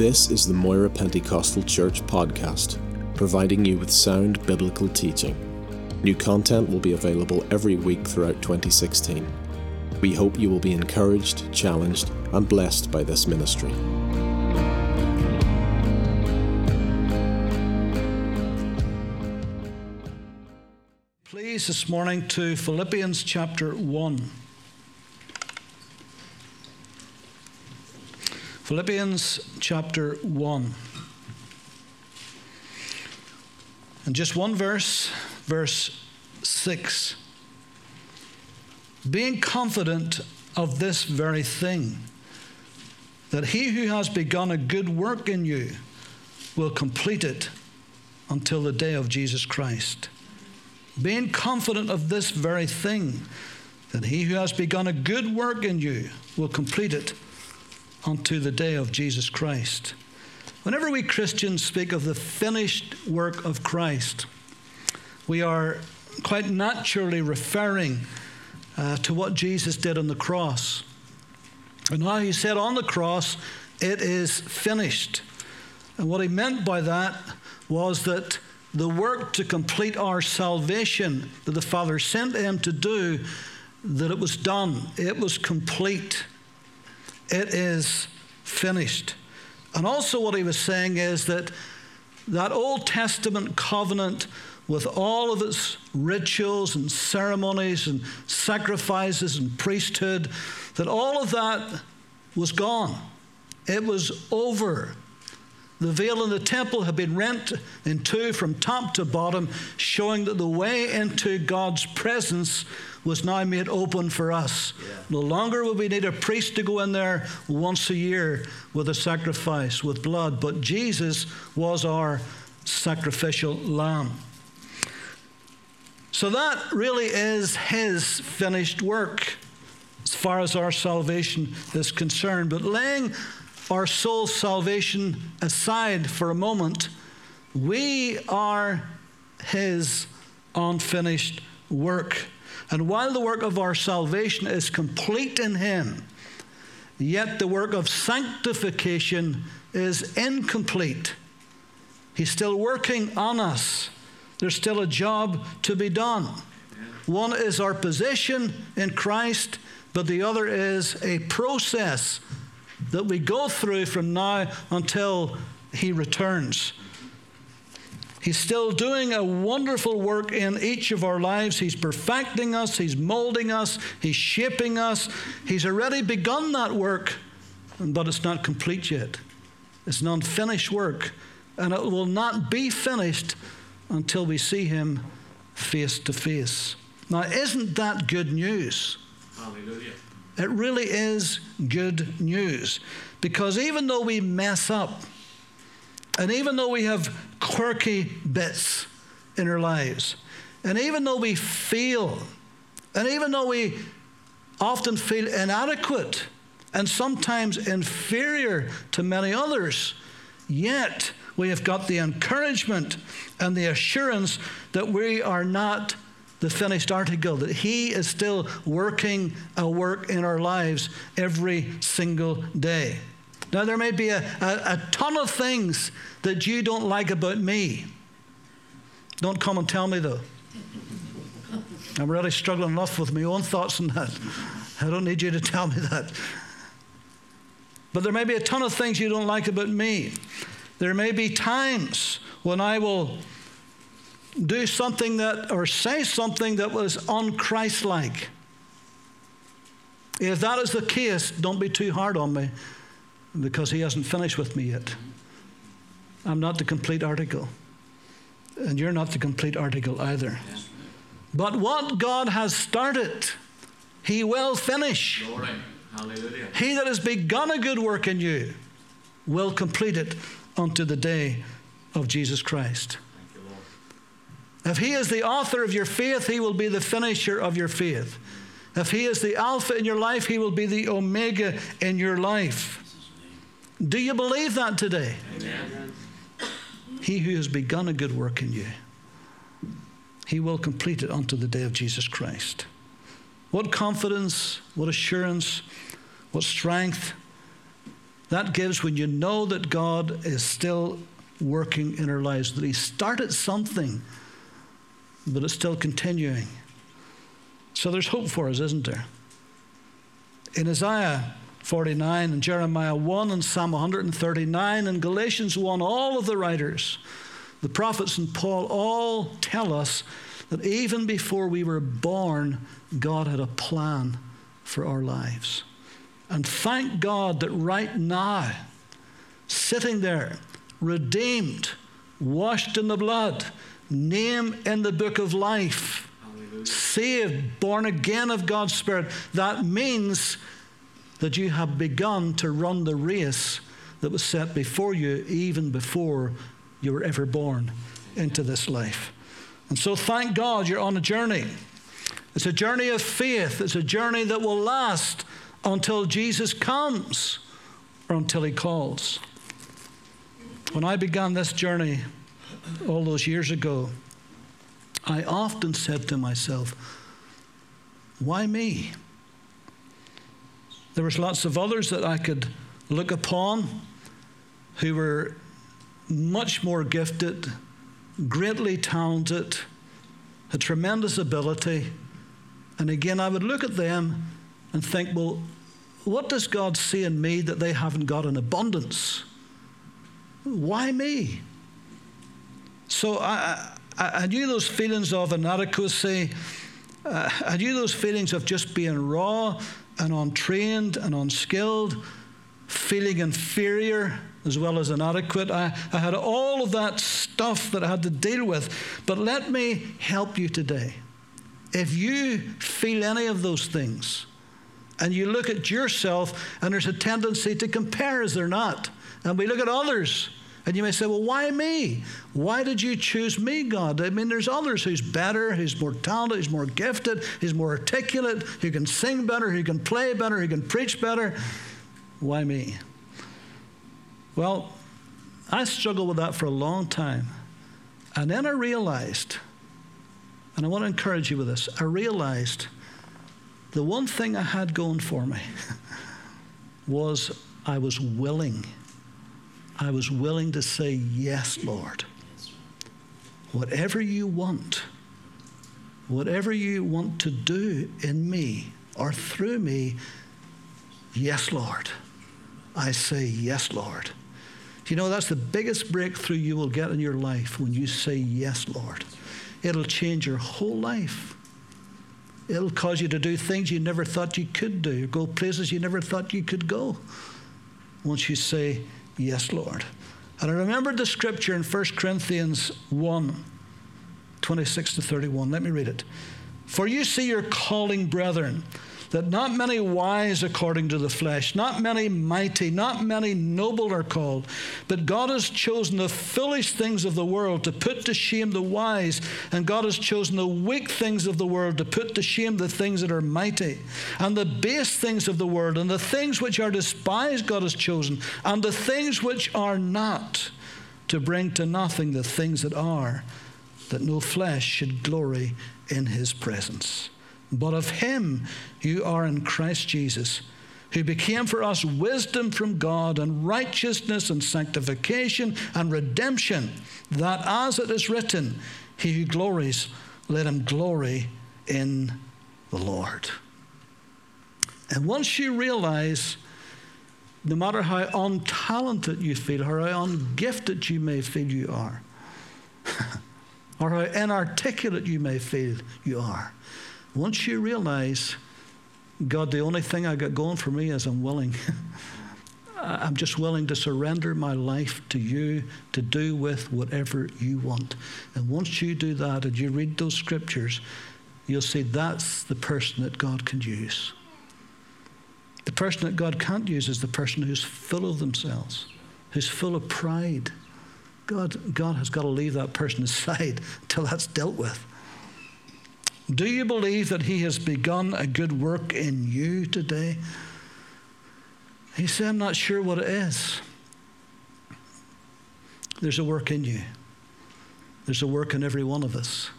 This is the Moira Pentecostal Church podcast, providing you with sound biblical teaching. New content will be available every week throughout 2016. We hope you will be encouraged, challenged, and blessed by this ministry. Please, this morning to Philippians chapter 1. Philippians chapter 1. And just one verse, verse 6. Being confident of this very thing, that he who has begun a good work in you will complete it until the day of Jesus Christ. Being confident of this very thing, that he who has begun a good work in you will complete it unto the day of Jesus Christ. Whenever we Christians speak of the finished work of Christ, we are quite naturally referring uh, to what Jesus did on the cross. And how he said on the cross, It is finished. And what he meant by that was that the work to complete our salvation that the Father sent him to do, that it was done, it was complete. It is finished. And also, what he was saying is that that Old Testament covenant, with all of its rituals and ceremonies and sacrifices and priesthood, that all of that was gone. It was over. The veil in the temple had been rent in two from top to bottom, showing that the way into God's presence was now made open for us. Yeah. No longer will we need a priest to go in there once a year with a sacrifice, with blood, but Jesus was our sacrificial lamb. So that really is his finished work as far as our salvation is concerned. But laying our soul's salvation aside for a moment, we are his unfinished work. And while the work of our salvation is complete in Him, yet the work of sanctification is incomplete. He's still working on us. There's still a job to be done. One is our position in Christ, but the other is a process that we go through from now until He returns. He's still doing a wonderful work in each of our lives. He's perfecting us, He's molding us, He's shaping us. He's already begun that work, but it's not complete yet. It's not finished work, and it will not be finished until we see Him face to face. Now, isn't that good news? Hallelujah. It really is good news because even though we mess up, and even though we have quirky bits in our lives, and even though we feel, and even though we often feel inadequate and sometimes inferior to many others, yet we have got the encouragement and the assurance that we are not the finished article, that He is still working a work in our lives every single day. Now, there may be a, a, a ton of things that you don't like about me. Don't come and tell me, though. I'm really struggling enough with my own thoughts on that. I don't need you to tell me that. But there may be a ton of things you don't like about me. There may be times when I will do something that, or say something that was unchristlike. If that is the case, don't be too hard on me because he hasn't finished with me yet. I'm not the complete article. And you're not the complete article either. But what God has started, he will finish. Glory. Hallelujah. He that has begun a good work in you will complete it unto the day of Jesus Christ. Thank you, Lord. If he is the author of your faith, he will be the finisher of your faith. If he is the Alpha in your life, he will be the Omega in your life. Do you believe that today? Amen. He who has begun a good work in you, he will complete it unto the day of Jesus Christ. What confidence, what assurance, what strength That gives when you know that God is still working in our lives, that He started something, but it's still continuing. So there's hope for us, isn't there? In Isaiah 49 and Jeremiah 1 and Psalm 139 and Galatians 1, all of the writers, the prophets and Paul, all tell us that even before we were born, God had a plan for our lives. And thank God that right now, sitting there, redeemed, washed in the blood, name in the book of life, Hallelujah. saved, born again of God's Spirit, that means that you have begun to run the race that was set before you even before you were ever born into this life. And so, thank God you're on a journey. It's a journey of faith, it's a journey that will last until Jesus comes or until he calls. When I began this journey all those years ago, I often said to myself, why me? There was lots of others that I could look upon who were much more gifted, greatly talented, had tremendous ability. And again, I would look at them and think, well, what does God see in me that they haven't got in abundance? Why me? So I, I, I knew those feelings of inadequacy. Uh, I knew those feelings of just being raw and untrained and unskilled, feeling inferior as well as inadequate. I, I had all of that stuff that I had to deal with. But let me help you today. If you feel any of those things, and you look at yourself, and there's a tendency to compare, is there not? And we look at others, and you may say, Well, why me? Why did you choose me, God? I mean, there's others who's better, who's more talented, who's more gifted, who's more articulate, who can sing better, who can play better, who can preach better. Why me? Well, I struggled with that for a long time. And then I realized, and I want to encourage you with this, I realized the one thing I had going for me was I was willing. I was willing to say, Yes, Lord. Whatever you want, whatever you want to do in me or through me, yes, Lord. I say, Yes, Lord. You know, that's the biggest breakthrough you will get in your life when you say, Yes, Lord. It'll change your whole life. It'll cause you to do things you never thought you could do, go places you never thought you could go once you say, Yes, Lord. And I remembered the scripture in 1 Corinthians 1 26 to 31. Let me read it. For you see your calling, brethren that not many wise according to the flesh, not many mighty, not many noble are called, but God has chosen the foolish things of the world to put to shame the wise, and God has chosen the weak things of the world to put to shame the things that are mighty, and the base things of the world, and the things which are despised God has chosen, and the things which are not, to bring to nothing the things that are, that no flesh should glory in his presence but of him you are in Christ Jesus, who became for us wisdom from God and righteousness and sanctification and redemption, that as it is written, he who glories, let him glory in the Lord. And once you realize, no matter how untalented you feel, or how ungifted you may feel you are, or how inarticulate you may feel you are, once you realize, God, the only thing I got going for me is I'm willing. I'm just willing to surrender my life to you to do with whatever you want. And once you do that and you read those scriptures, you'll see that's the person that God can use. The person that God can't use is the person who's full of themselves, who's full of pride. God, God has got to leave that person aside until that's dealt with. Do you believe that He has begun a good work in you today? He said, I'm not sure what it is. There's a work in you, there's a work in every one of us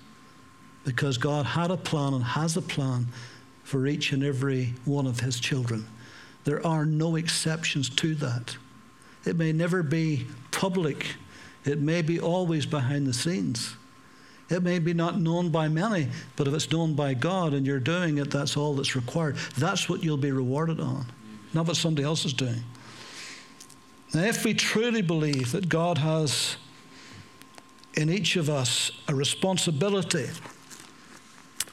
because God had a plan and has a plan for each and every one of His children. There are no exceptions to that. It may never be public, it may be always behind the scenes. It may be not known by many, but if it's known by God and you're doing it, that's all that's required. That's what you'll be rewarded on, not what somebody else is doing. Now, if we truly believe that God has in each of us a responsibility,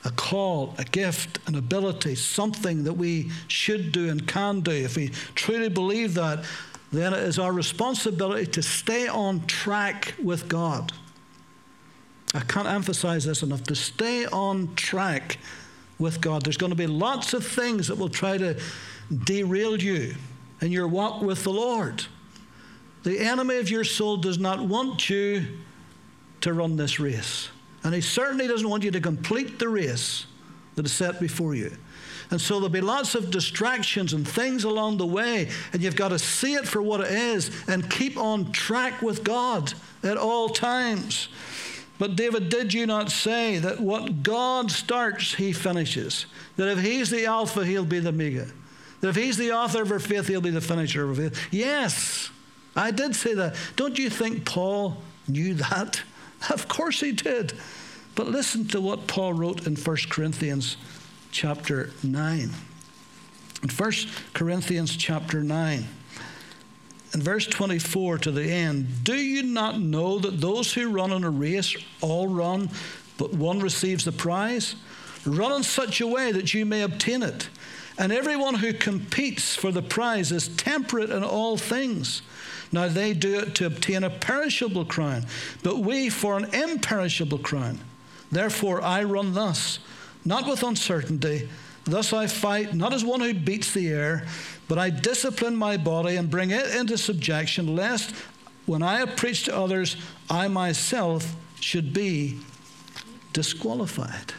a call, a gift, an ability, something that we should do and can do, if we truly believe that, then it is our responsibility to stay on track with God. I can't emphasize this enough to stay on track with God. There's going to be lots of things that will try to derail you in your walk with the Lord. The enemy of your soul does not want you to run this race. And he certainly doesn't want you to complete the race that is set before you. And so there'll be lots of distractions and things along the way, and you've got to see it for what it is and keep on track with God at all times. But David, did you not say that what God starts, he finishes? That if he's the Alpha, he'll be the Omega? That if he's the author of our faith, he'll be the finisher of our faith? Yes, I did say that. Don't you think Paul knew that? Of course he did. But listen to what Paul wrote in 1 Corinthians chapter 9. In 1 Corinthians chapter 9, in verse 24 to the end, do you not know that those who run in a race all run, but one receives the prize? Run in such a way that you may obtain it. And everyone who competes for the prize is temperate in all things. Now they do it to obtain a perishable crown, but we for an imperishable crown. Therefore I run thus, not with uncertainty. Thus I fight, not as one who beats the air, but I discipline my body and bring it into subjection, lest when I have preached to others, I myself should be disqualified.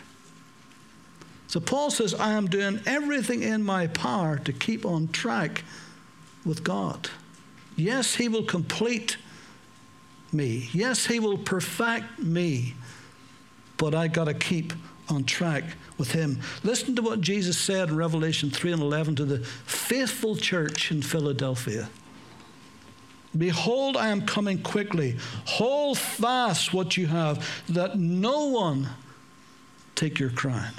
So Paul says, I am doing everything in my power to keep on track with God. Yes, He will complete me. Yes, He will perfect me. But I got to keep on track with Him. Listen to what Jesus said in Revelation 3 and 11 to the faithful church in Philadelphia. Behold, I am coming quickly. Hold fast what you have, that no one take your crown.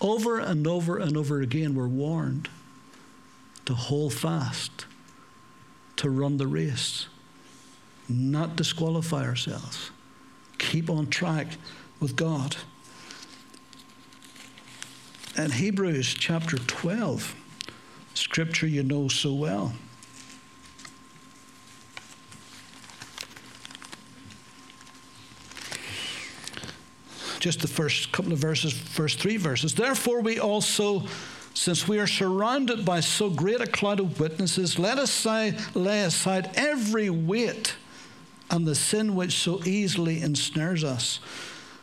Over and over and over again, we're warned to hold fast, to run the race, not disqualify ourselves, keep on track with God. And Hebrews chapter 12, scripture you know so well. Just the first couple of verses, first three verses. Therefore, we also since we are surrounded by so great a cloud of witnesses, let us say, lay aside every weight and the sin which so easily ensnares us.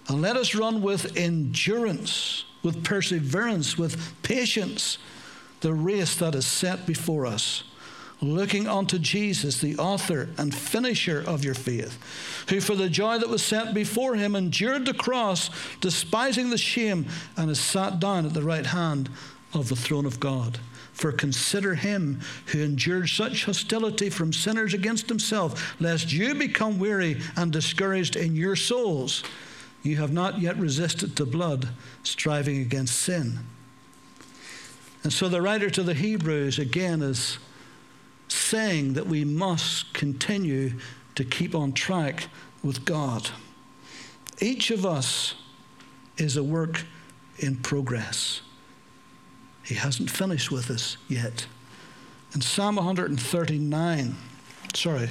And let us run with endurance, with perseverance, with patience, the race that is set before us, looking unto Jesus, the author and finisher of your faith, who for the joy that was set before him endured the cross, despising the shame, and has sat down at the right hand of the throne of God. For consider him who endured such hostility from sinners against himself, lest you become weary and discouraged in your souls. You have not yet resisted to blood, striving against sin. And so the writer to the Hebrews again is saying that we must continue to keep on track with God. Each of us is a work in progress. He hasn't finished with us yet. In Psalm 139, sorry,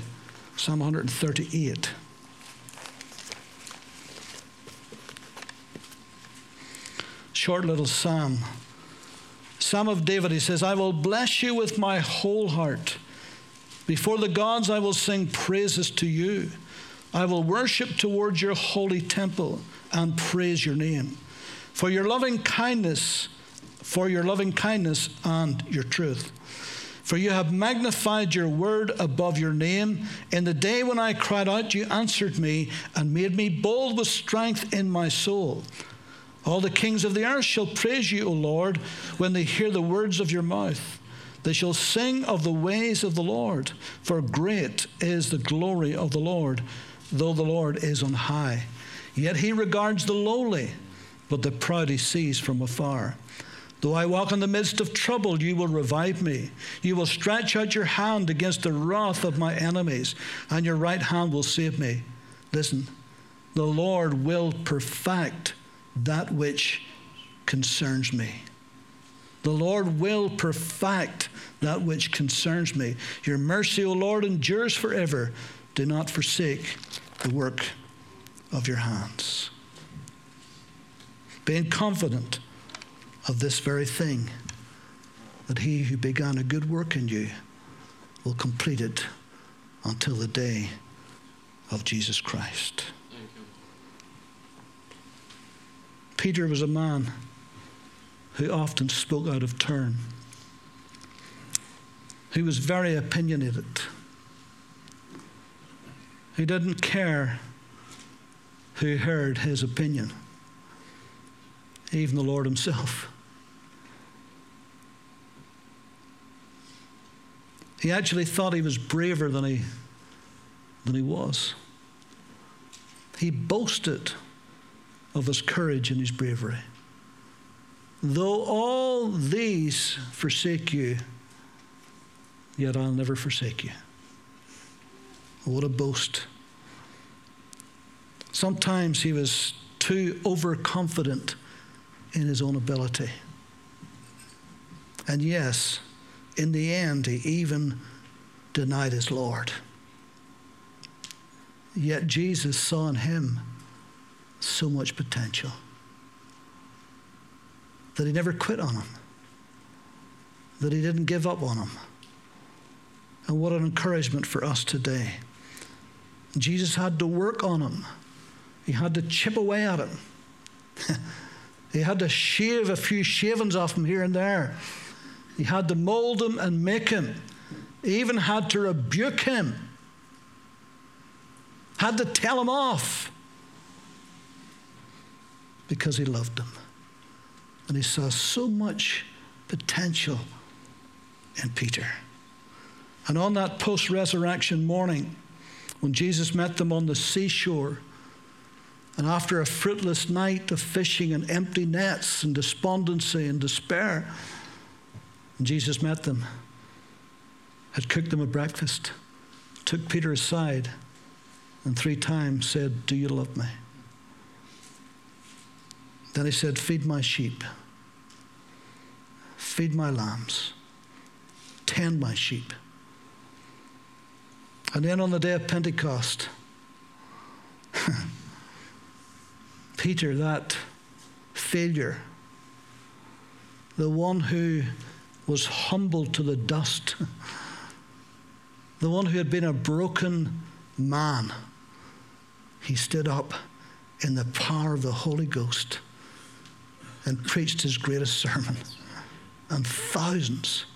Psalm 138. Short little psalm. Psalm of David, he says, I will bless you with my whole heart. Before the gods, I will sing praises to you. I will worship towards your holy temple and praise your name. For your loving kindness for your loving kindness and your truth. For you have magnified your word above your name. In the day when I cried out, you answered me and made me bold with strength in my soul. All the kings of the earth shall praise you, O Lord, when they hear the words of your mouth. They shall sing of the ways of the Lord, for great is the glory of the Lord, though the Lord is on high. Yet he regards the lowly, but the proud he sees from afar. Though I walk in the midst of trouble, you will revive me. You will stretch out your hand against the wrath of my enemies, and your right hand will save me. Listen, the Lord will perfect that which concerns me. The Lord will perfect that which concerns me. Your mercy, O Lord, endures forever. Do not forsake the work of your hands. Being confident of this very thing, that he who began a good work in you will complete it until the day of Jesus Christ. Peter was a man who often spoke out of turn. He was very opinionated. He didn't care who heard his opinion, even the Lord Himself. He actually thought he was braver than he, than he was. He boasted of his courage and his bravery. Though all these forsake you, yet I'll never forsake you. What a boast. Sometimes he was too overconfident in his own ability. And yes, in the end, he even denied his Lord. Yet Jesus saw in him so much potential that he never quit on him, that he didn't give up on him. And what an encouragement for us today. Jesus had to work on him, he had to chip away at him. he had to shave a few shavings off him here and there. He had to mold him and make him. He even had to rebuke him, had to tell him off because he loved them. And he saw so much potential in Peter. And on that post resurrection morning, when Jesus met them on the seashore, and after a fruitless night of fishing and empty nets and despondency and despair, Jesus met them, had cooked them a breakfast, took Peter aside, and three times said, Do you love me? Then he said, Feed my sheep, feed my lambs, tend my sheep. And then on the day of Pentecost, Peter, that failure, the one who was humbled to the dust, the one who had been a broken man, he stood up in the power of the Holy Ghost and preached his greatest sermon. And thousands,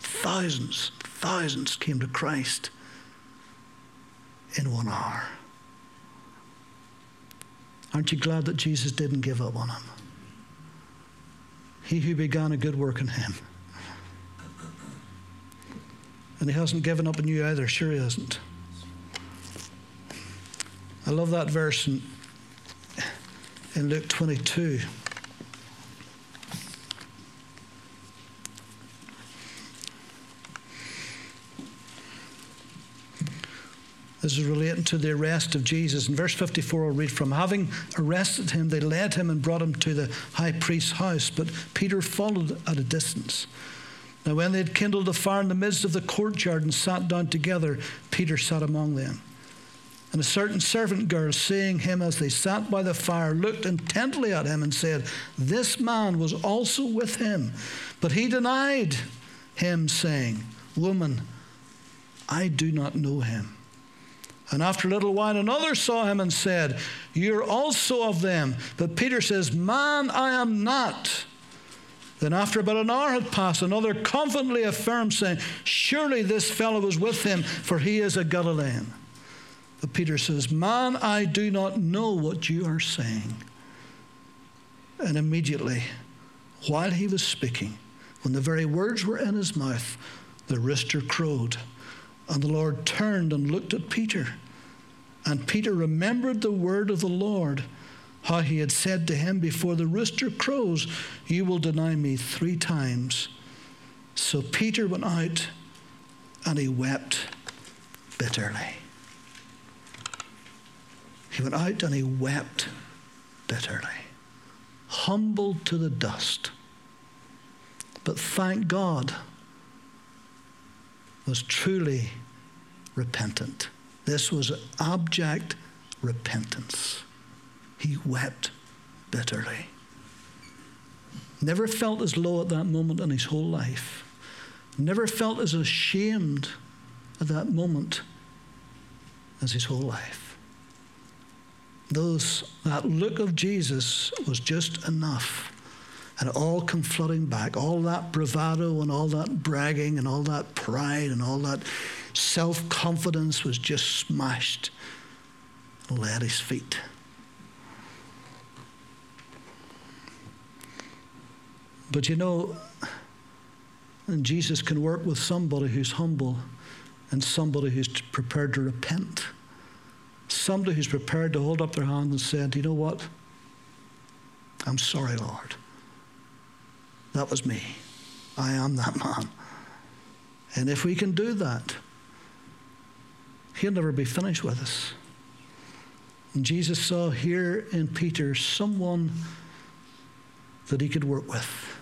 thousands, thousands came to Christ in one hour. Aren't you glad that Jesus didn't give up on him? He who began a good work in him. And he hasn't given up on you either. Sure, he hasn't. I love that verse in, in Luke 22. Is relating to the arrest of Jesus. In verse 54, I'll read from Having arrested him, they led him and brought him to the high priest's house, but Peter followed at a distance. Now, when they had kindled a fire in the midst of the courtyard and sat down together, Peter sat among them. And a certain servant girl, seeing him as they sat by the fire, looked intently at him and said, This man was also with him. But he denied him, saying, Woman, I do not know him. And after a little while, another saw him and said, You're also of them. But Peter says, Man, I am not. Then, after about an hour had passed, another confidently affirmed, saying, Surely this fellow was with him, for he is a Galilean. But Peter says, Man, I do not know what you are saying. And immediately, while he was speaking, when the very words were in his mouth, the rooster crowed. And the Lord turned and looked at Peter. And Peter remembered the word of the Lord, how he had said to him, Before the rooster crows, you will deny me three times. So Peter went out and he wept bitterly. He went out and he wept bitterly, humbled to the dust. But thank God, was truly repentant. This was abject repentance. He wept bitterly. Never felt as low at that moment in his whole life. Never felt as ashamed at that moment as his whole life. Those, that look of Jesus was just enough. And it all come flooding back. All that bravado and all that bragging and all that pride and all that self confidence was just smashed and lay at his feet. But you know, Jesus can work with somebody who's humble and somebody who's prepared to repent. Somebody who's prepared to hold up their hand and say, You know what? I'm sorry, Lord. That was me. I am that man. And if we can do that, he'll never be finished with us. And Jesus saw here in Peter someone that he could work with.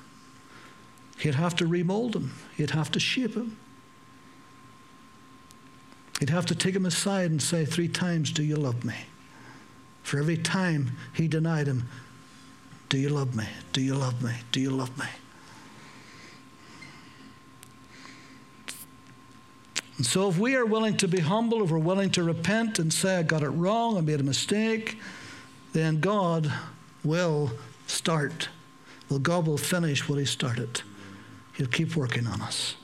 He'd have to remold him, he'd have to shape him. He'd have to take him aside and say three times, Do you love me? For every time he denied him, Do you love me? Do you love me? Do you love me? And so, if we are willing to be humble, if we're willing to repent and say, I got it wrong, I made a mistake, then God will start. Well, God will finish what He started. He'll keep working on us.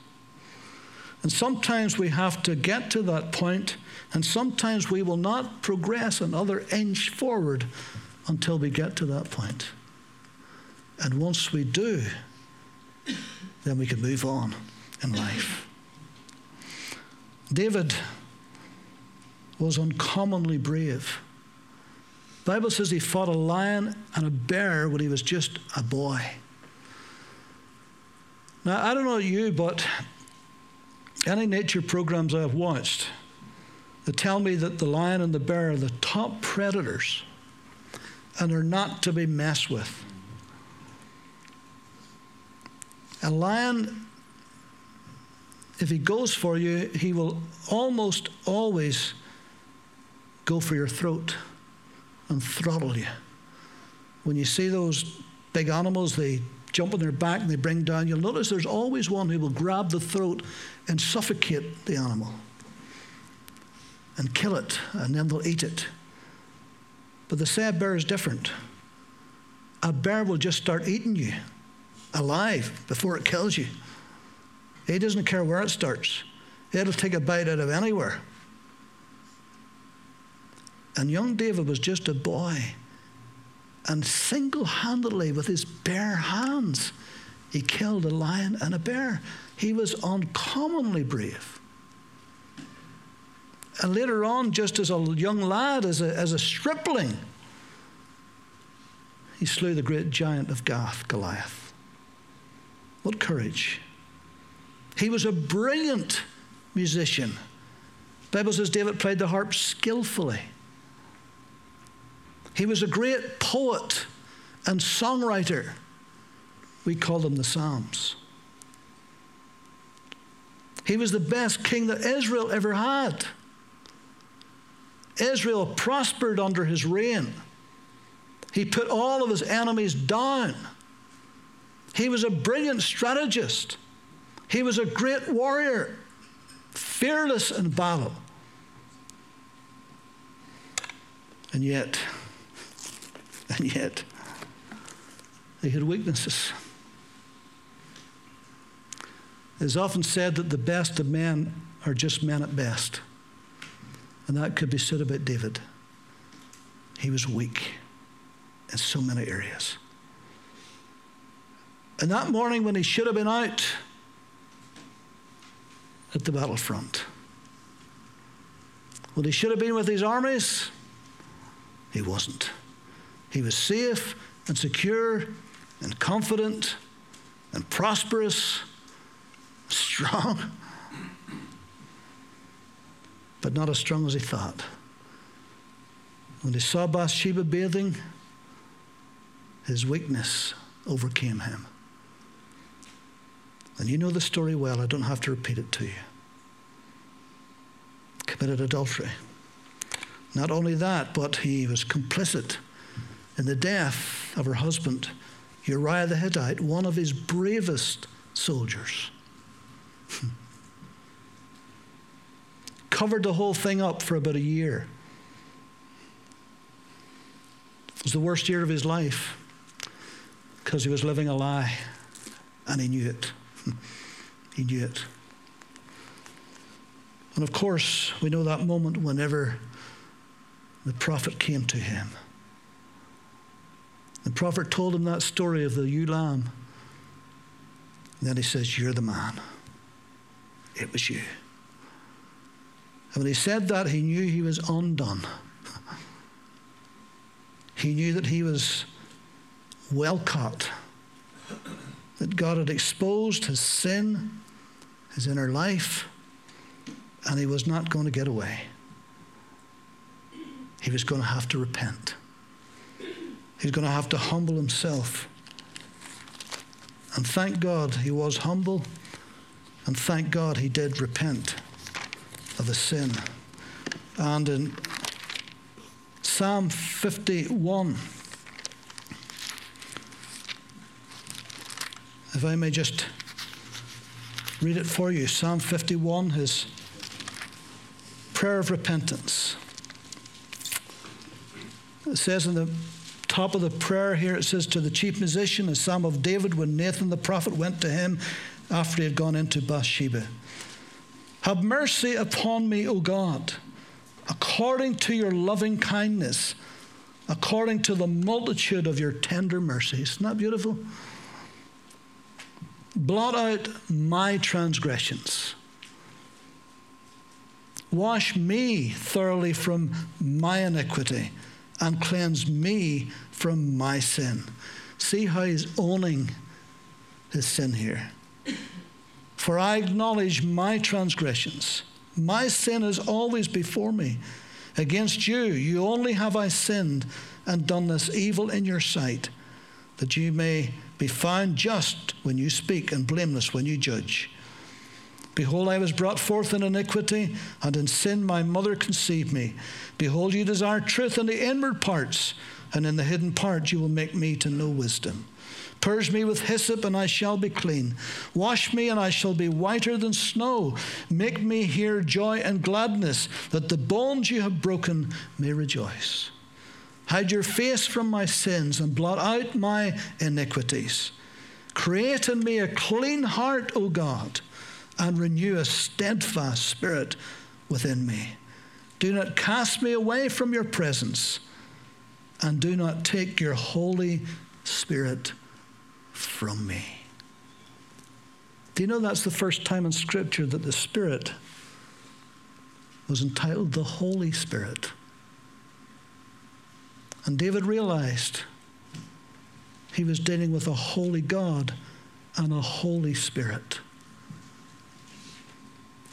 And sometimes we have to get to that point, and sometimes we will not progress another inch forward until we get to that point. And once we do, then we can move on in life. David was uncommonly brave. The Bible says he fought a lion and a bear when he was just a boy. Now, I don't know you, but any nature programs I've watched that tell me that the lion and the bear are the top predators and are not to be messed with. A lion if he goes for you, he will almost always go for your throat and throttle you. When you see those big animals, they jump on their back and they bring down, you'll notice there's always one who will grab the throat and suffocate the animal and kill it, and then they'll eat it. But the sad bear is different. A bear will just start eating you alive before it kills you. He doesn't care where it starts, it'll take a bite out of anywhere. And young David was just a boy. And single handedly, with his bare hands, he killed a lion and a bear. He was uncommonly brave. And later on, just as a young lad, as a, as a stripling, he slew the great giant of Gath, Goliath. What courage! He was a brilliant musician. The Bible says David played the harp skillfully. He was a great poet and songwriter. We call them the Psalms. He was the best king that Israel ever had. Israel prospered under his reign. He put all of his enemies down. He was a brilliant strategist. He was a great warrior, fearless in battle. And yet, and yet, he had weaknesses. It's often said that the best of men are just men at best. And that could be said about David. He was weak in so many areas. And that morning, when he should have been out at the battlefront, when he should have been with his armies, he wasn't. He was safe and secure and confident and prosperous, strong, but not as strong as he thought. When he saw Bathsheba bathing, his weakness overcame him. And you know the story well, I don't have to repeat it to you. Committed adultery. Not only that, but he was complicit in the death of her husband, Uriah the Hittite, one of his bravest soldiers. Covered the whole thing up for about a year. It was the worst year of his life because he was living a lie and he knew it. he knew it. And of course, we know that moment whenever the prophet came to him. The prophet told him that story of the ewe lamb. Then he says, You're the man. It was you. And when he said that, he knew he was undone. he knew that he was well caught, that God had exposed his sin, his inner life, and he was not going to get away. He was going to have to repent. He's going to have to humble himself. And thank God he was humble, and thank God he did repent of his sin. And in Psalm 51, if I may just read it for you Psalm 51, his prayer of repentance. It says in the top of the prayer here, it says, To the chief musician, a psalm of David, when Nathan the prophet went to him after he had gone into Bathsheba. Have mercy upon me, O God, according to your loving kindness, according to the multitude of your tender mercies. Isn't that beautiful? Blot out my transgressions. Wash me thoroughly from my iniquity and cleanse me from my sin. See how he's owning his sin here. For I acknowledge my transgressions. My sin is always before me. Against you, you only have I sinned and done this evil in your sight, that you may be found just when you speak and blameless when you judge. Behold, I was brought forth in iniquity, and in sin my mother conceived me. Behold, you desire truth in the inward parts, and in the hidden parts you will make me to know wisdom. Purge me with hyssop, and I shall be clean. Wash me, and I shall be whiter than snow. Make me hear joy and gladness, that the bones you have broken may rejoice. Hide your face from my sins, and blot out my iniquities. Create in me a clean heart, O God and renew a steadfast spirit within me. Do not cast me away from your presence, and do not take your Holy Spirit from me. Do you know that's the first time in Scripture that the Spirit was entitled the Holy Spirit? And David realized he was dealing with a holy God and a Holy Spirit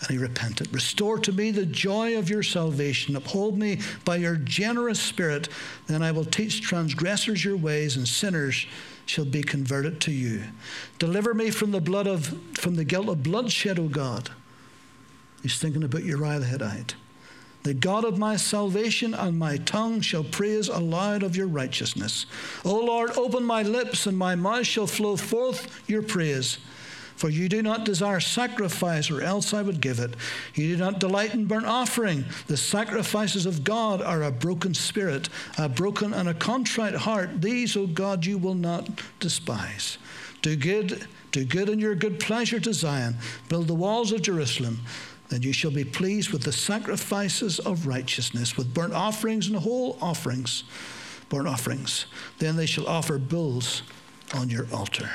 and he repented. Restore to me the joy of your salvation. Uphold me by your generous spirit. Then I will teach transgressors your ways, and sinners shall be converted to you. Deliver me from the blood of from the guilt of bloodshed, O God. He's thinking about Uriah the Hittite. The God of my salvation and my tongue shall praise aloud of your righteousness. O Lord, open my lips, and my mouth shall flow forth your praise. For you do not desire sacrifice, or else I would give it. You do not delight in burnt offering. The sacrifices of God are a broken spirit, a broken and a contrite heart. These, O God, you will not despise. Do good, do good in your good pleasure to Zion. Build the walls of Jerusalem that you shall be pleased with the sacrifices of righteousness, with burnt offerings and whole offerings, burnt offerings. Then they shall offer bulls on your altar.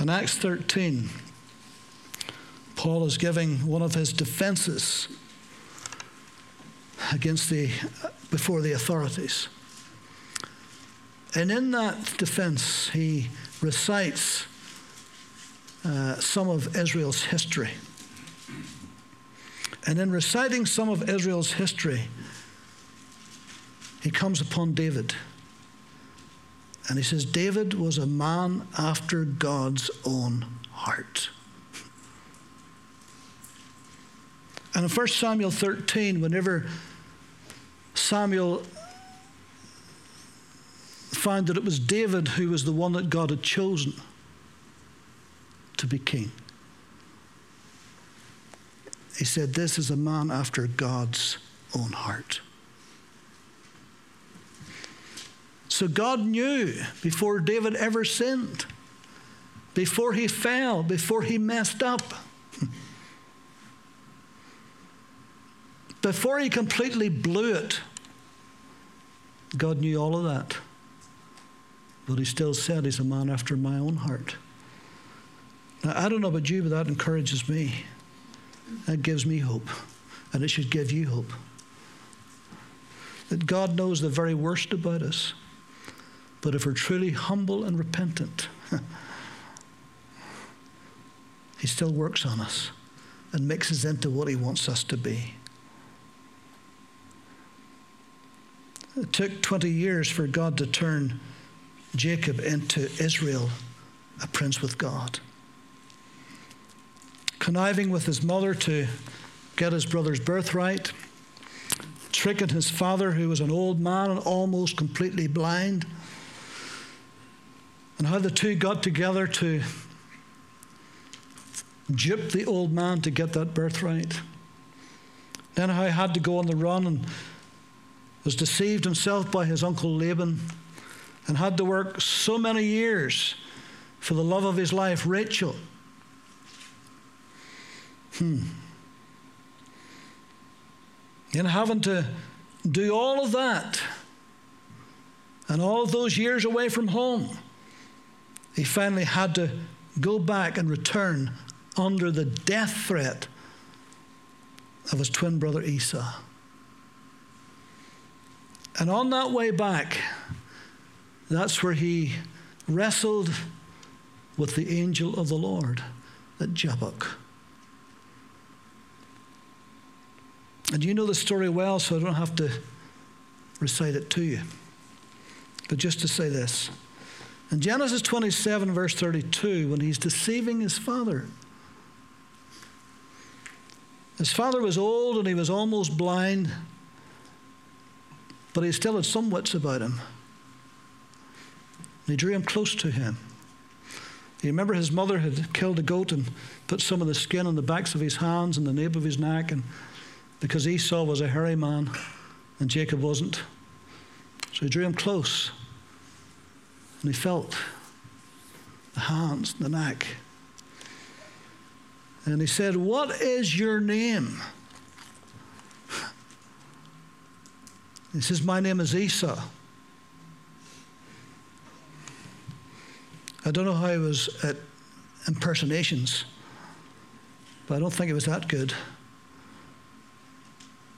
In Acts 13, Paul is giving one of his defenses against the before the authorities. And in that defense, he recites uh, some of Israel's history. And in reciting some of Israel's history, he comes upon David. And he says, David was a man after God's own heart. And in 1 Samuel 13, whenever Samuel found that it was David who was the one that God had chosen to be king, he said, This is a man after God's own heart. So God knew before David ever sinned, before he fell, before he messed up, before he completely blew it. God knew all of that. But he still said he's a man after my own heart. Now, I don't know about you, but that encourages me. That gives me hope. And it should give you hope. That God knows the very worst about us. But if we're truly humble and repentant, He still works on us and makes us into what He wants us to be. It took 20 years for God to turn Jacob into Israel, a prince with God. Conniving with his mother to get his brother's birthright, tricking his father, who was an old man and almost completely blind and how the two got together to dupe the old man to get that birthright. Then how he had to go on the run and was deceived himself by his uncle Laban and had to work so many years for the love of his life, Rachel. Hmm. And having to do all of that and all of those years away from home he finally had to go back and return under the death threat of his twin brother Esau. And on that way back, that's where he wrestled with the angel of the Lord at Jabbok. And you know the story well, so I don't have to recite it to you. But just to say this. In Genesis 27, verse 32, when he's deceiving his father, his father was old and he was almost blind, but he still had some wits about him. He drew him close to him. You remember his mother had killed a goat and put some of the skin on the backs of his hands and the nape of his neck, and because Esau was a hairy man and Jacob wasn't. So he drew him close. And he felt the hands, the neck. And he said, What is your name? He says, My name is Esau. I don't know how he was at impersonations, but I don't think it was that good.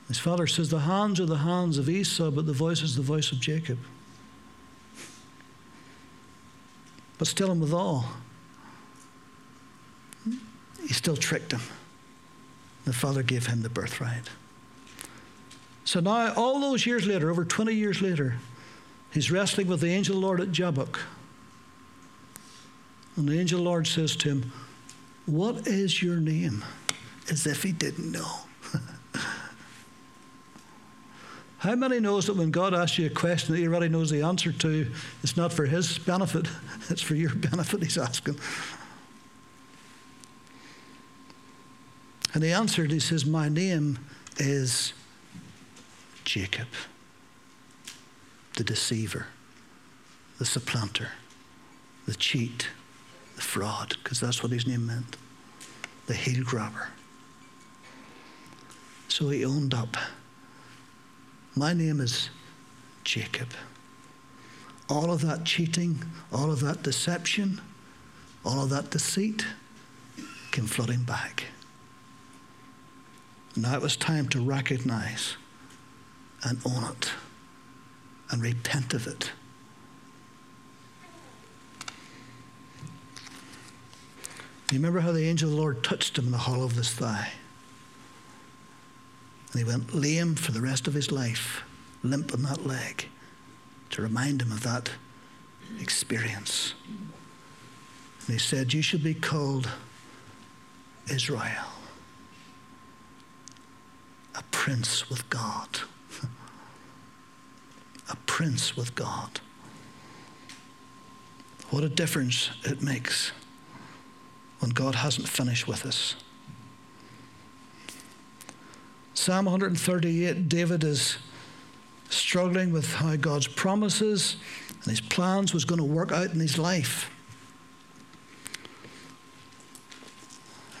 His father says, The hands are the hands of Esau, but the voice is the voice of Jacob. But still and withal, he still tricked him. The father gave him the birthright. So now, all those years later, over 20 years later, he's wrestling with the angel of the Lord at Jabbok. And the angel of the Lord says to him, What is your name? As if he didn't know. How many knows that when God asks you a question that he already knows the answer to, it's not for his benefit, it's for your benefit he's asking. And he answered, he says, My name is Jacob, the deceiver, the supplanter, the cheat, the fraud, because that's what his name meant, the heel grabber. So he owned up. My name is Jacob. All of that cheating, all of that deception, all of that deceit came flooding back. Now it was time to recognize and own it and repent of it. You remember how the angel of the Lord touched him in the hollow of his thigh? And he went lame for the rest of his life, limp on that leg, to remind him of that experience. And he said, You should be called Israel, a prince with God. a prince with God. What a difference it makes when God hasn't finished with us. Psalm 138, David is struggling with how God's promises and his plans was going to work out in his life.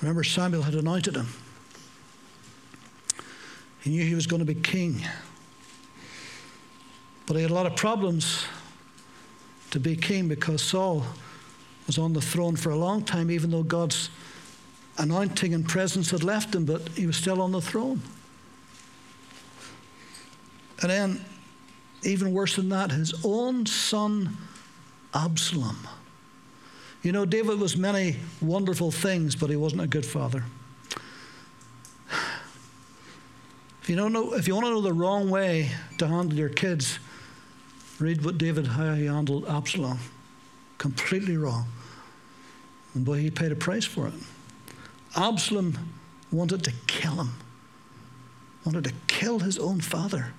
Remember, Samuel had anointed him. He knew he was going to be king. But he had a lot of problems to be king because Saul was on the throne for a long time, even though God's anointing and presence had left him, but he was still on the throne. And then, even worse than that, his own son Absalom. You know, David was many wonderful things, but he wasn't a good father. If you don't know, if you want to know the wrong way to handle your kids, read what David how he handled Absalom. Completely wrong. And boy, he paid a price for it. Absalom wanted to kill him, wanted to kill his own father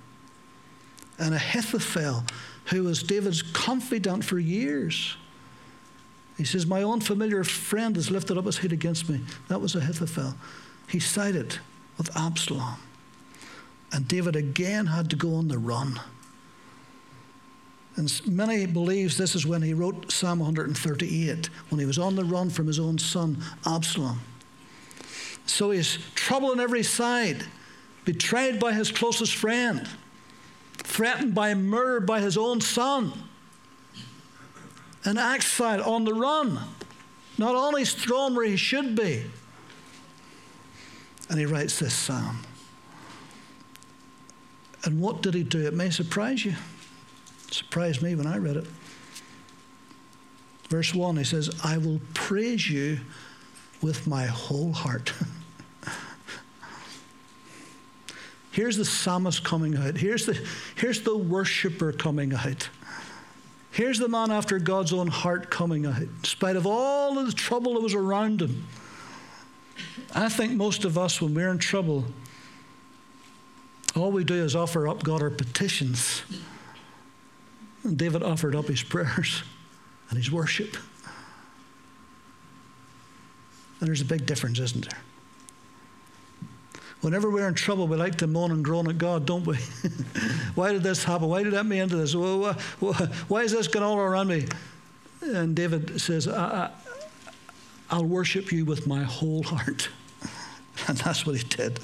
and Ahithophel, who was David's confidant for years. He says, My own familiar friend has lifted up his head against me. That was Ahithophel. He sided with Absalom. And David again had to go on the run. And many believes this is when he wrote Psalm 138, when he was on the run from his own son Absalom. So he's trouble on every side, betrayed by his closest friend threatened by murder by his own son, in exile on the run, not on his throne where he should be. And he writes this psalm. And what did he do? It may surprise you. Surprised me when I read it. Verse 1, he says, I will praise you with my whole heart. Here's the psalmist coming out. Here's the, here's the worshiper coming out. Here's the man after God's own heart coming out, in spite of all of the trouble that was around him. I think most of us, when we're in trouble, all we do is offer up God our petitions. And David offered up his prayers and his worship. And there's a big difference, isn't there? Whenever we're in trouble, we like to moan and groan at God, don't we? why did this happen? Why did that me into this? Why is this going all around me? And David says, I, I, will worship you with my whole heart. And that's what he did.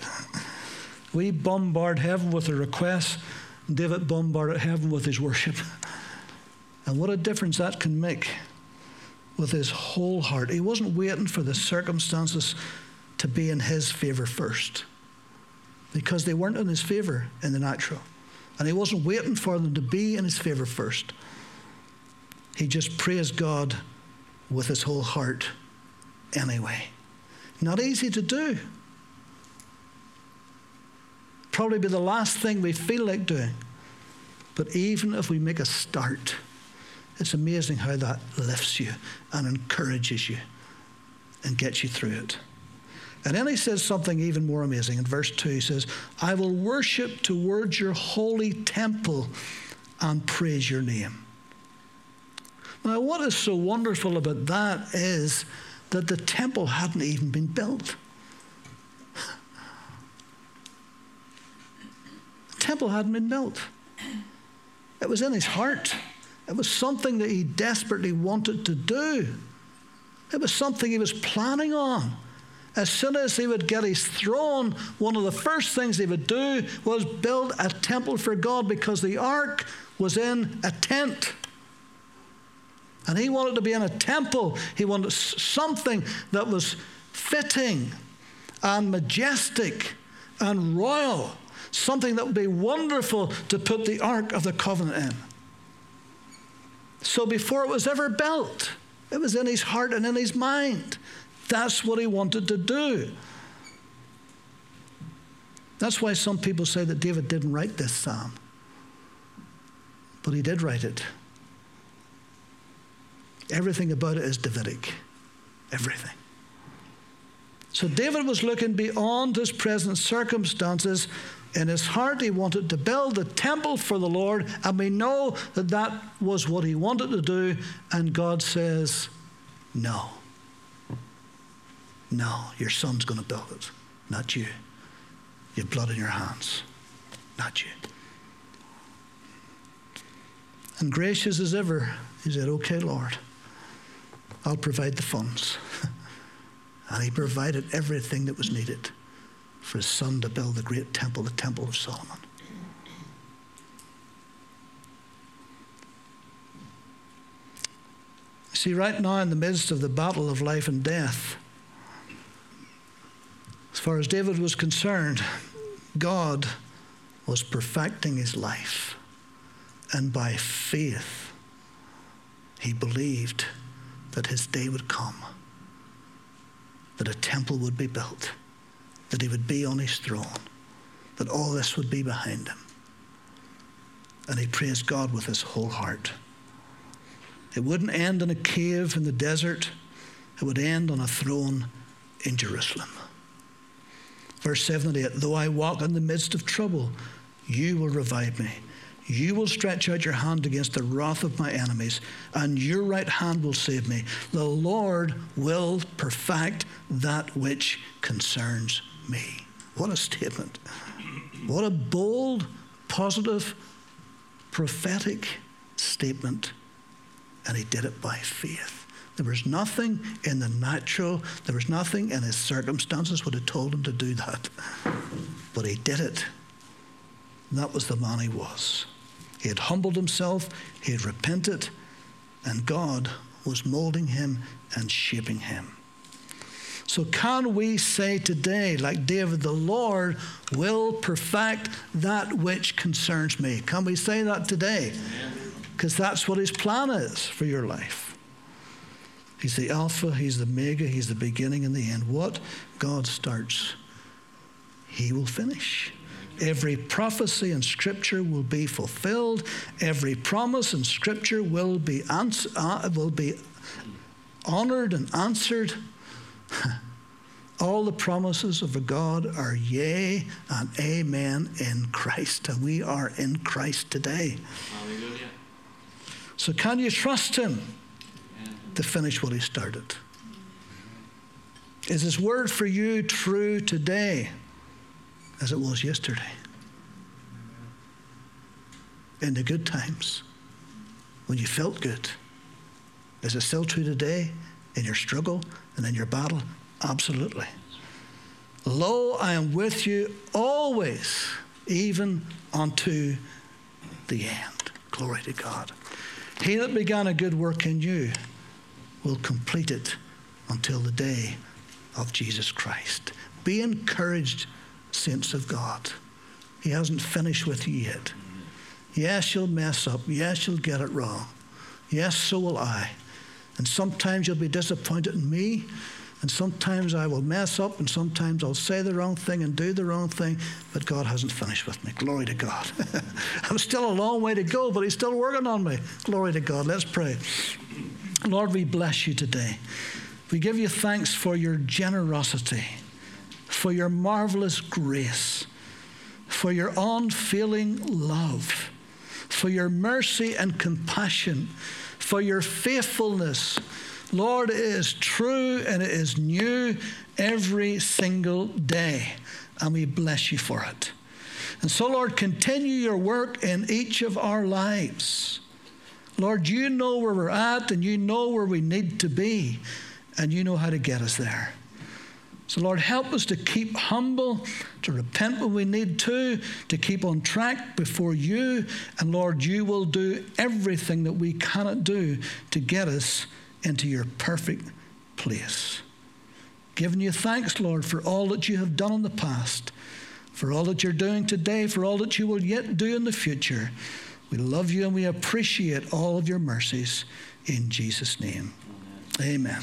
We bombard heaven with a request. David bombarded heaven with his worship. And what a difference that can make with his whole heart. He wasn't waiting for the circumstances to be in his favor first because they weren't in his favor in the natural. And he wasn't waiting for them to be in his favor first. He just praised God with his whole heart anyway. Not easy to do. Probably be the last thing we feel like doing. But even if we make a start, it's amazing how that lifts you and encourages you and gets you through it. And then he says something even more amazing. In verse 2, he says, I will worship towards your holy temple and praise your name. Now, what is so wonderful about that is that the temple hadn't even been built. The temple hadn't been built. It was in his heart. It was something that he desperately wanted to do. It was something he was planning on as soon as he would get his throne, one of the first things he would do was build a temple for God because the ark was in a tent. And he wanted to be in a temple. He wanted something that was fitting and majestic and royal, something that would be wonderful to put the Ark of the Covenant in. So before it was ever built, it was in his heart and in his mind. That's what he wanted to do. That's why some people say that David didn't write this psalm. But he did write it. Everything about it is Davidic. Everything. So David was looking beyond his present circumstances. In his heart, he wanted to build a temple for the Lord, and we know that that was what he wanted to do. And God says, No. No, your son's going to build it, not you. You have blood in your hands, not you. And gracious as ever, he said, Okay, Lord, I'll provide the funds. and he provided everything that was needed for his son to build the great temple, the Temple of Solomon. See, right now, in the midst of the battle of life and death, as far as David was concerned, God was perfecting his life. And by faith, he believed that his day would come, that a temple would be built, that he would be on his throne, that all this would be behind him. And he praised God with his whole heart. It wouldn't end in a cave in the desert, it would end on a throne in Jerusalem. Verse 7 and 8 Though I walk in the midst of trouble, you will revive me. You will stretch out your hand against the wrath of my enemies, and your right hand will save me. The Lord will perfect that which concerns me. What a statement. What a bold, positive, prophetic statement. And he did it by faith. There was nothing in the natural, there was nothing in his circumstances would have told him to do that. But he did it. And that was the man he was. He had humbled himself, he had repented, and God was molding him and shaping him. So, can we say today, like David, the Lord will perfect that which concerns me? Can we say that today? Because that's what his plan is for your life. He's the Alpha, He's the Omega, He's the beginning and the end. What God starts, He will finish. Every prophecy in Scripture will be fulfilled. Every promise in Scripture will be, ans- uh, will be honored and answered. All the promises of a God are yea and amen in Christ, and we are in Christ today. Hallelujah. So, can you trust Him? to finish what he started. Is his word for you true today as it was yesterday? In the good times, when you felt good. Is it still true today in your struggle and in your battle? Absolutely. Lo, I am with you always, even unto the end. Glory to God. He that began a good work in you will complete it until the day of Jesus Christ. Be encouraged, saints of God. He hasn't finished with you yet. Yes, you'll mess up. Yes, you'll get it wrong. Yes, so will I. And sometimes you'll be disappointed in me. And sometimes I will mess up, and sometimes I'll say the wrong thing and do the wrong thing, but God hasn't finished with me. Glory to God. I'm still a long way to go, but He's still working on me. Glory to God. Let's pray. Lord, we bless you today. We give you thanks for your generosity, for your marvelous grace, for your unfailing love, for your mercy and compassion, for your faithfulness. Lord, it is true and it is new every single day, and we bless you for it. And so, Lord, continue your work in each of our lives. Lord, you know where we're at and you know where we need to be, and you know how to get us there. So, Lord, help us to keep humble, to repent when we need to, to keep on track before you. And, Lord, you will do everything that we cannot do to get us into your perfect place. Giving you thanks, Lord, for all that you have done in the past, for all that you're doing today, for all that you will yet do in the future. We love you and we appreciate all of your mercies. In Jesus' name, amen.